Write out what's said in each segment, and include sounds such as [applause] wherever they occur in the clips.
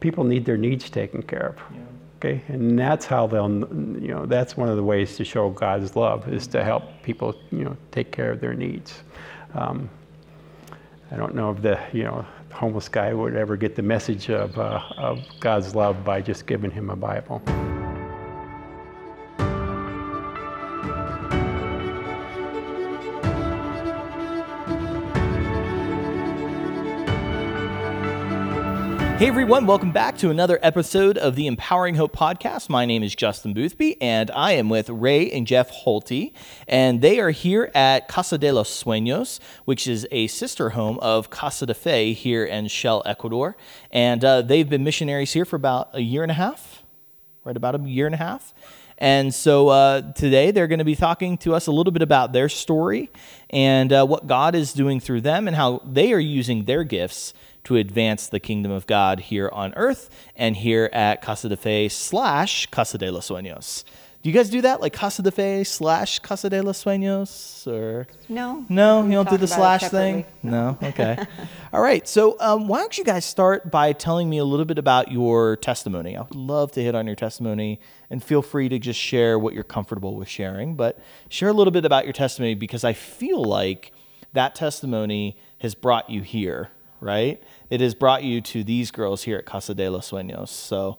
people need their needs taken care of. Yeah. Okay, and that's how they'll, you know, that's one of the ways to show God's love is to help people, you know, take care of their needs. Um, I don't know if the, you know, homeless guy would ever get the message of, uh, of God's love by just giving him a Bible. Hey everyone, welcome back to another episode of the Empowering Hope podcast. My name is Justin Boothby, and I am with Rae and Jeff Holte, and they are here at Casa de los Sueños, which is a sister home of Casa de Fe here in Shell, Ecuador. And uh, they've been missionaries here for about a year and a half, right about a year and a half. And so uh, today they're going to be talking to us a little bit about their story and uh, what God is doing through them and how they are using their gifts to advance the kingdom of God here on earth and here at Casa de Fe slash Casa de los Sueños. Do you guys do that, like Casa de Fe slash Casa de los Sueños, or no? No, you don't do the slash thing. No, okay. All right. So, um, why don't you guys start by telling me a little bit about your testimony? I would love to hit on your testimony, and feel free to just share what you're comfortable with sharing. But share a little bit about your testimony because I feel like that testimony has brought you here, right? It has brought you to these girls here at Casa de los Sueños. So,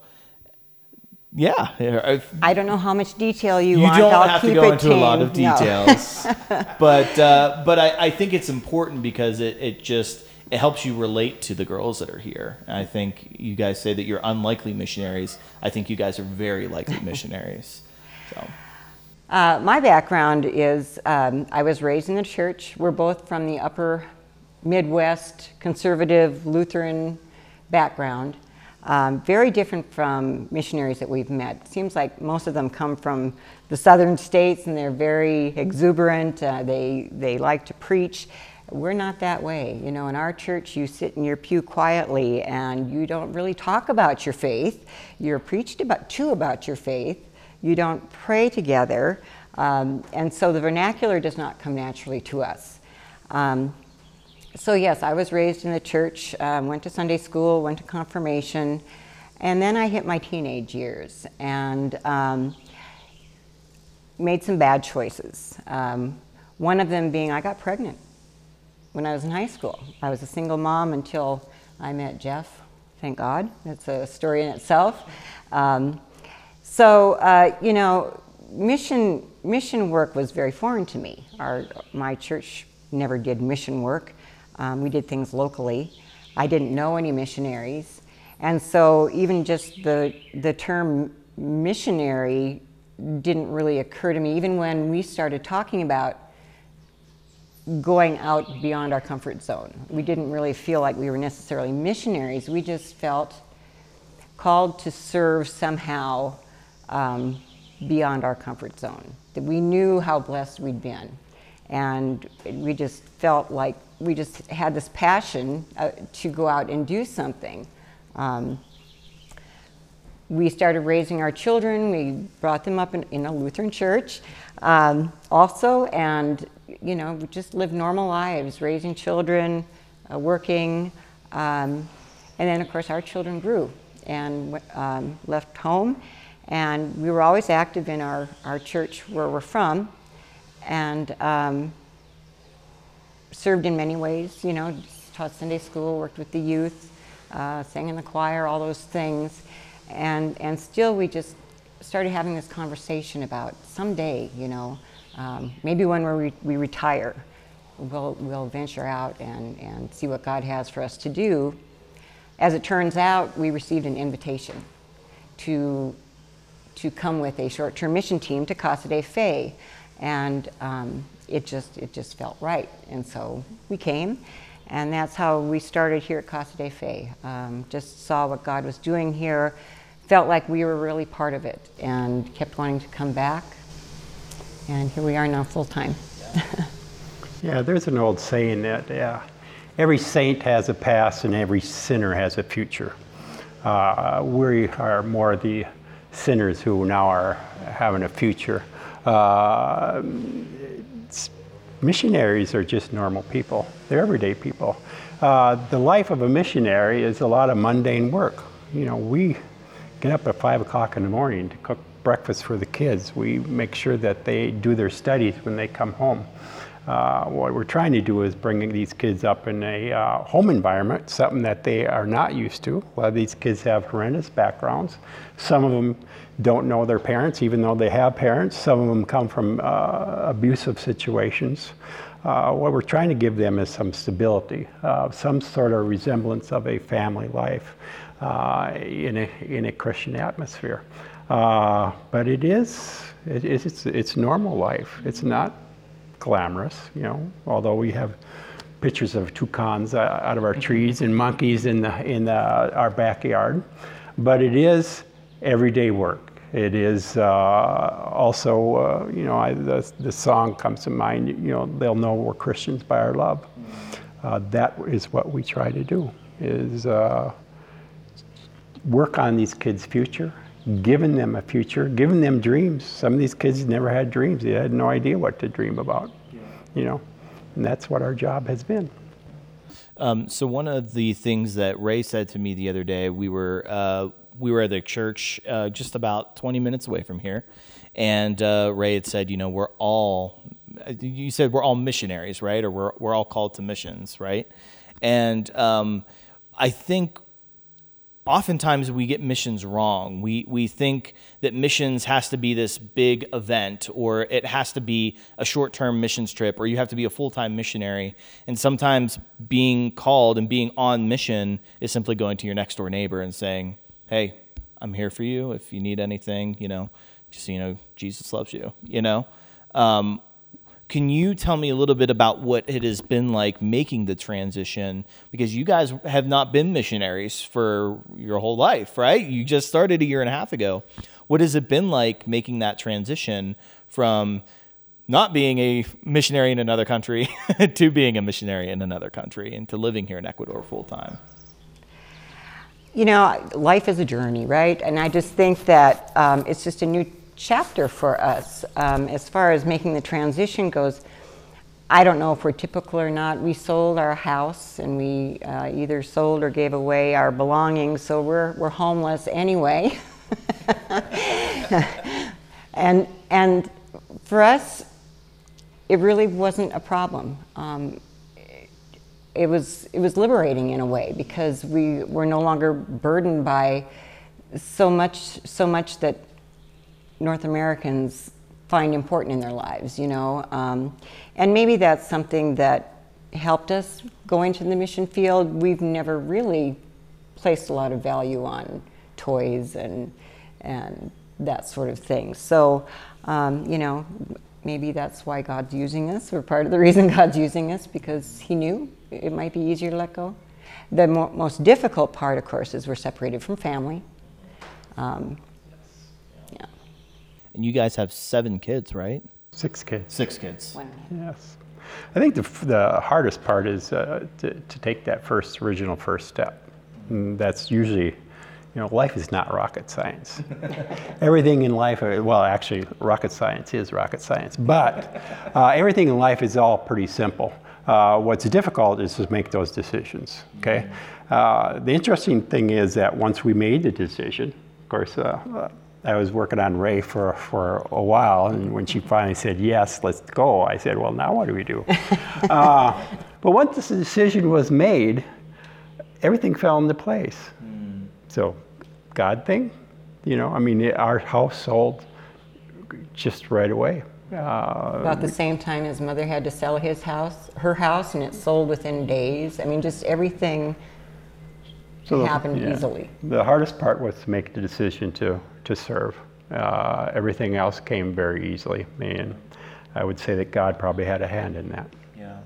yeah. [laughs] I don't know how much detail you, you want. You don't I'll have to go into a lot of details. No. [laughs] but uh, but I, I think it's important because it, it just it helps you relate to the girls that are here. I think you guys say that you're unlikely missionaries. I think you guys are very likely [laughs] missionaries. So. Uh, my background is um, I was raised in the church. We're both from the upper Midwest conservative Lutheran background. Um, very different from missionaries that we've met. Seems like most of them come from the southern states and they're very exuberant. Uh, they, they like to preach. We're not that way. You know, in our church, you sit in your pew quietly and you don't really talk about your faith. You're preached about, to about your faith. You don't pray together. Um, and so the vernacular does not come naturally to us. Um, so yes, I was raised in the church, um, went to Sunday school, went to confirmation, and then I hit my teenage years and um, made some bad choices. Um, one of them being I got pregnant when I was in high school. I was a single mom until I met Jeff. Thank God, that's a story in itself. Um, so uh, you know, mission mission work was very foreign to me. Our my church never did mission work. Um, we did things locally. I didn't know any missionaries. And so even just the, the term missionary didn't really occur to me, even when we started talking about going out beyond our comfort zone. We didn't really feel like we were necessarily missionaries. We just felt called to serve somehow um, beyond our comfort zone. That we knew how blessed we'd been. And we just felt like we just had this passion uh, to go out and do something. Um, we started raising our children. We brought them up in, in a Lutheran church um, also, and you know, we just lived normal lives, raising children, uh, working, um, and then of course our children grew and um, left home, and we were always active in our, our church where we're from, and um, served in many ways, you know, taught Sunday school, worked with the youth, uh, sang in the choir, all those things. And, and still, we just started having this conversation about someday, you know, um, maybe when we, we retire, we'll, we'll venture out and, and see what God has for us to do. As it turns out, we received an invitation to, to come with a short term mission team to Casa de Fe. And um, it just it just felt right, and so we came, and that's how we started here at Casa de Fe. Um, just saw what God was doing here, felt like we were really part of it, and kept wanting to come back, and here we are now full time. [laughs] yeah, there's an old saying that yeah, every saint has a past and every sinner has a future. Uh, we are more the sinners who now are having a future. Uh, missionaries are just normal people. They're everyday people. Uh, the life of a missionary is a lot of mundane work. you know, we get up at five o'clock in the morning to cook breakfast for the kids. We make sure that they do their studies when they come home. Uh, what we're trying to do is bringing these kids up in a uh, home environment, something that they are not used to. A lot of these kids have horrendous backgrounds. Some of them don't know their parents, even though they have parents. Some of them come from uh, abusive situations. Uh, what we're trying to give them is some stability, uh, some sort of resemblance of a family life in, a, in a Christian atmosphere. but it is, it it's, it's normal life. It's not glamorous, you know, although we have pictures of toucans uh, out of our trees and monkeys in, the, in the, our backyard. But it is everyday work. It is uh, also, uh, you know, I, the, the song comes to mind, you know, they'll know we're Christians by our love. Uh, that is what we try to do, is uh, work on these kids' future giving them a future, giving them dreams. Some of these kids never had dreams. They had no idea what to dream about, you know, and that's what our job has been. Um, so one of the things that Rae said to me the other day, we were uh, we were at the church uh, just about 20 minutes away from here, and uh, Rae had said, you know, we're all you said we're all missionaries, right? Or we're we're all called to missions, right? And um, I think oftentimes we get missions wrong. We, we think that missions has to be this big event or it has to be a short term missions trip or you have to be a full time missionary. And sometimes being called and being on mission is simply going to your next door neighbor and saying, Hey, I'm here for you. If you need anything, you know, just you know, Jesus loves you, you know? Um, can you tell me a little bit about what it has been like making the transition? Because you guys have not been missionaries for your whole life, right? You just started a year and a half ago. What has it been like making that transition from not being a missionary in another country [laughs] to being a missionary in another country and to living here in Ecuador full time? You know, life is a journey, right? And I just think that um, it's just a new chapter for us um, as far as making the transition goes. I don't know if we're typical or not. We sold our house and we uh, either sold or gave away our belongings, so we're, we're homeless anyway. [laughs] and, and for us, it really wasn't a problem. Um, it, was, it was liberating in a way because we were no longer burdened by so much, so much that North Americans find important in their lives, you know. Um, and maybe that's something that helped us go into the mission field. We've never really placed a lot of value on toys and and that sort of thing. So, um, you know, maybe that's why God's using us, or part of the [laughs] reason God's using us, because He knew it might be easier to let go. The mo- most difficult part, of course, is we're separated from family. Um, and you guys have seven kids, right? Six kids. Six kids. Yes. I think the, the hardest part is uh, to, to take that first original first step. And that's usually, you know, life is not rocket science. [laughs] everything in life, uh, well, actually, rocket science is rocket science, but uh, everything in life is all pretty simple. Uh, what's difficult is to make those decisions. Okay. Uh, the interesting thing is that once we made the decision, of course, uh, I was working on Rae for, for a while, and when she finally said, yes, let's go, I said, well, now what do we do? [laughs] uh, but once this decision was made, everything fell into place. Mm. So, God thing, you know, I mean, it, our house sold just right away. Uh, About the same time his mother had to sell his house, her house, and it sold within days. I mean, just everything so happened yeah. easily. The hardest part was to make the decision to to serve. Uh, everything else came very easily, and I would say that God probably had a hand in that. Yeah,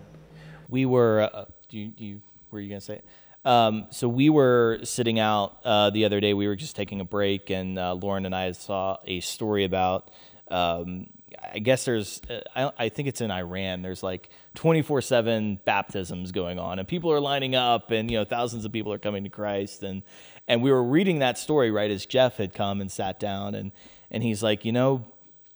we were. Uh, do you, do you, were you gonna say? It? Um, so we were sitting out uh, the other day. We were just taking a break, and uh, Lauren and I saw a story about um, I guess there's, uh, I, I, think it's in Iran. There's like 24 seven baptisms going on and people are lining up and, you know, thousands of people are coming to Christ. And, and we were reading that story right as Jeff had come and sat down and, and he's like, you know,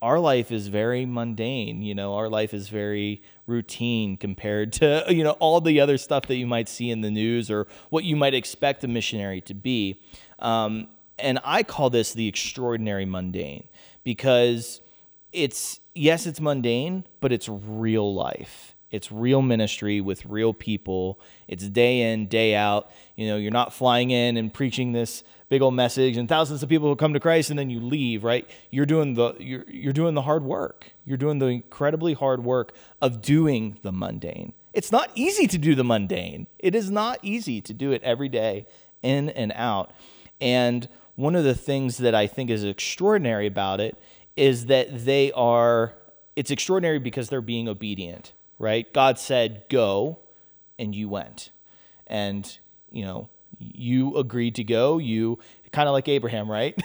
our life is very mundane. You know, our life is very routine compared to, you know, all the other stuff that you might see in the news or what you might expect a missionary to be. Um, and I call this the extraordinary mundane because it's, yes, it's mundane, but it's real life. It's real ministry with real people. It's day in, day out. You know, you're not flying in and preaching this big old message and thousands of people will come to Christ and then you leave, right? You're doing the you're you're doing the hard work. You're doing the incredibly hard work of doing the mundane. It's not easy to do the mundane. It is not easy to do it every day in and out. And one of the things that I think is extraordinary about it is that they are it's extraordinary because they're being obedient, right? God said go and you went. And you know, you agreed to go. You kind of like Abraham, right?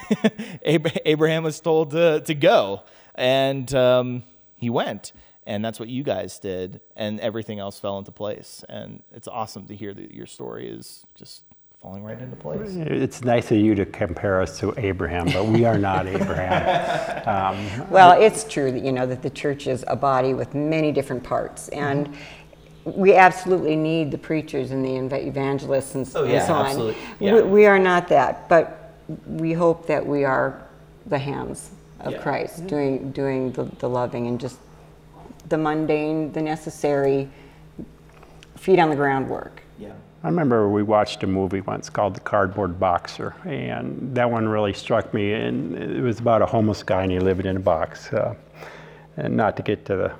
[laughs] Abraham was told to, to go, and um, he went. And that's what you guys did, and everything else fell into place. And it's awesome to hear that your story is just falling right into place. It's nice of you to compare us to Abraham, but we are not Abraham. [laughs] Um, well, it's true that you know that the church is a body with many different parts, and mm-hmm we absolutely need the preachers and the evangelists and, oh, yeah, and so on. Absolutely. Yeah. We, we, are not that, but we hope that we are the hands of yeah. Christ, mm-hmm. doing doing the, the loving and just the mundane, the necessary feet on the ground work. Yeah. I remember we watched a movie once called The Cardboard Boxer, and that one really struck me. And it was about a homeless guy, and he lived in a box. Uh, and not to get to the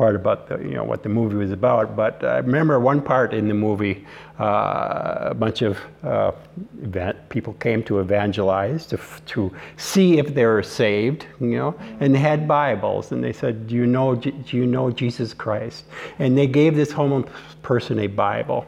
part about the, you know what the movie was about. But I remember one part in the movie, uh, a bunch of uh, event, people came to evangelize to to see if they were saved, you know, and they had Bibles, and they said, "Do you know Do you know Jesus Christ?" And they gave this homeless person a Bible.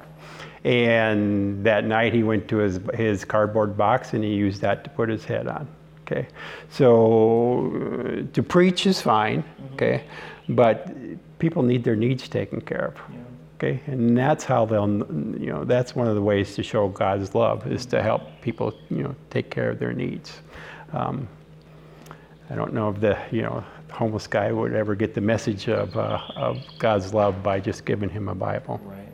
And that night he went to his, his cardboard box and he used that to put his head on. Okay, so to preach is fine. Okay, but people need their needs taken care of. Yeah. Okay, and that's how they'll, you know, that's one of the ways to show God's love is to help people, you know, take care of their needs. Um, I don't know if the, you know, homeless guy would ever get the message of, uh, of God's love by just giving him a Bible. Right.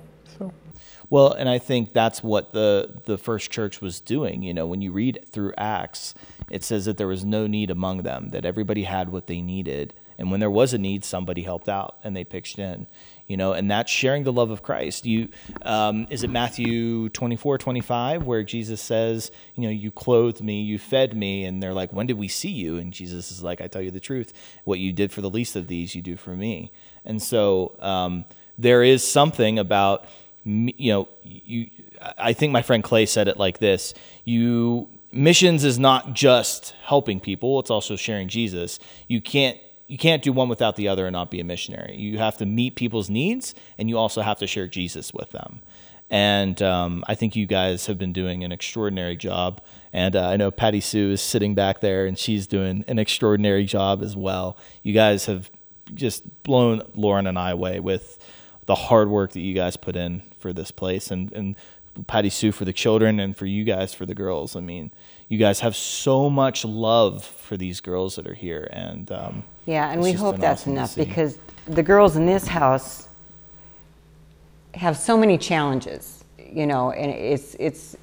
Well, and I think that's what the the first church was doing. You know, when you read through Acts, it says that there was no need among them; that everybody had what they needed and when there was a need, somebody helped out and they pitched in, you know, and that's sharing the love of Christ. You, um, is it Matthew 24, 25, where Jesus says, you know, you clothed me, you fed me. And they're like, when did we see you? And Jesus is like, I tell you the truth. What you did for the least of these, you do for me. And so um, there is something about, you know, you, I think my friend Clay said it like this you missions is not just helping people it's also sharing jesus you can't you can't do one without the other and not be a missionary. You have to meet people's needs, and you also have to share Jesus with them. And um, I think you guys have been doing an extraordinary job. And uh, I know Patti Sue is sitting back there, and she's doing an extraordinary job as well. You guys have just blown Lauren and I away with the hard work that you guys put in for this place, and, and Patti Sue for the children, and for you guys for the girls. I mean, you guys have so much love for these girls that are here, and um, yeah, and we hope that's awesome enough because the girls in this house have so many challenges, you know, and it's it's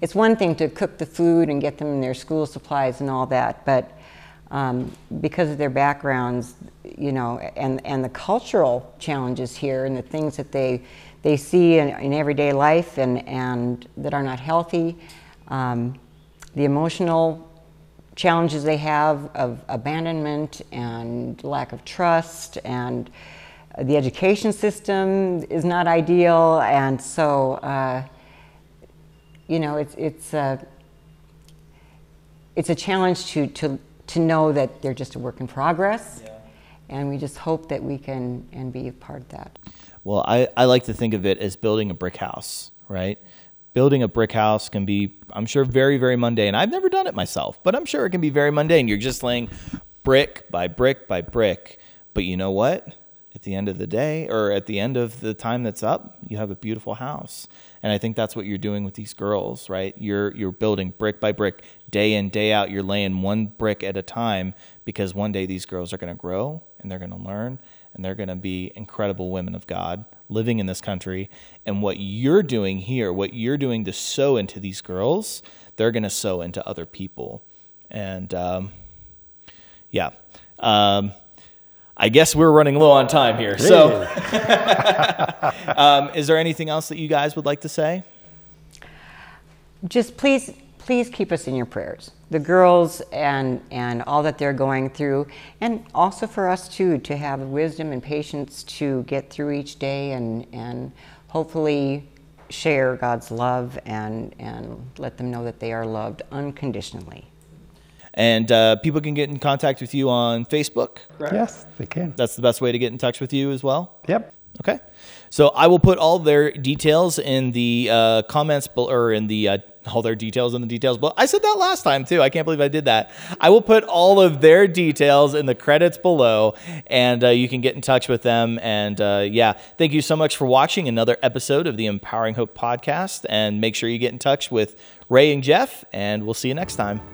it's one thing to cook the food and get them their school supplies and all that, but um, because of their backgrounds, you know, and and the cultural challenges here and the things that they they see in, in everyday life and and that are not healthy. Um, the emotional challenges they have of abandonment and lack of trust and the education system is not ideal and so uh, you know it's it's a it's a challenge to to to know that they're just a work in progress yeah. and we just hope that we can and be a part of that well I, I like to think of it as building a brick house right building a brick house can be, I'm sure, very, very mundane. I've never done it myself, but I'm sure it can be very mundane. You're just laying brick by brick by brick. But you know what? At the end of the day or at the end of the time that's up, you have a beautiful house. And I think that's what you're doing with these girls, right? You're you're building brick by brick, day in, day out. You're laying one brick at a time because one day these girls are going to grow and they're going to learn and they're going to be incredible women of God living in this country. And what you're doing here, what you're doing to sow into these girls, they're going to sow into other people. And um, yeah. Um, I guess we're running low on time here. So, [laughs] um, is there anything else that you guys would like to say? Just please, please keep us in your prayers. The girls and and all that they're going through, and also for us too to have wisdom and patience to get through each day and and hopefully share God's love and and let them know that they are loved unconditionally. And uh, people can get in contact with you on Facebook. Correct? Yes, they can. That's the best way to get in touch with you as well. Yep. Okay. So I will put all their details in the uh, comments be- or in the uh, all their details in the details. But I said that last time too. I can't believe I did that. I will put all of their details in the credits below, and uh, you can get in touch with them. And uh, yeah, thank you so much for watching another episode of the Empowering Hope podcast. And make sure you get in touch with Rae and Jeff, and we'll see you next time.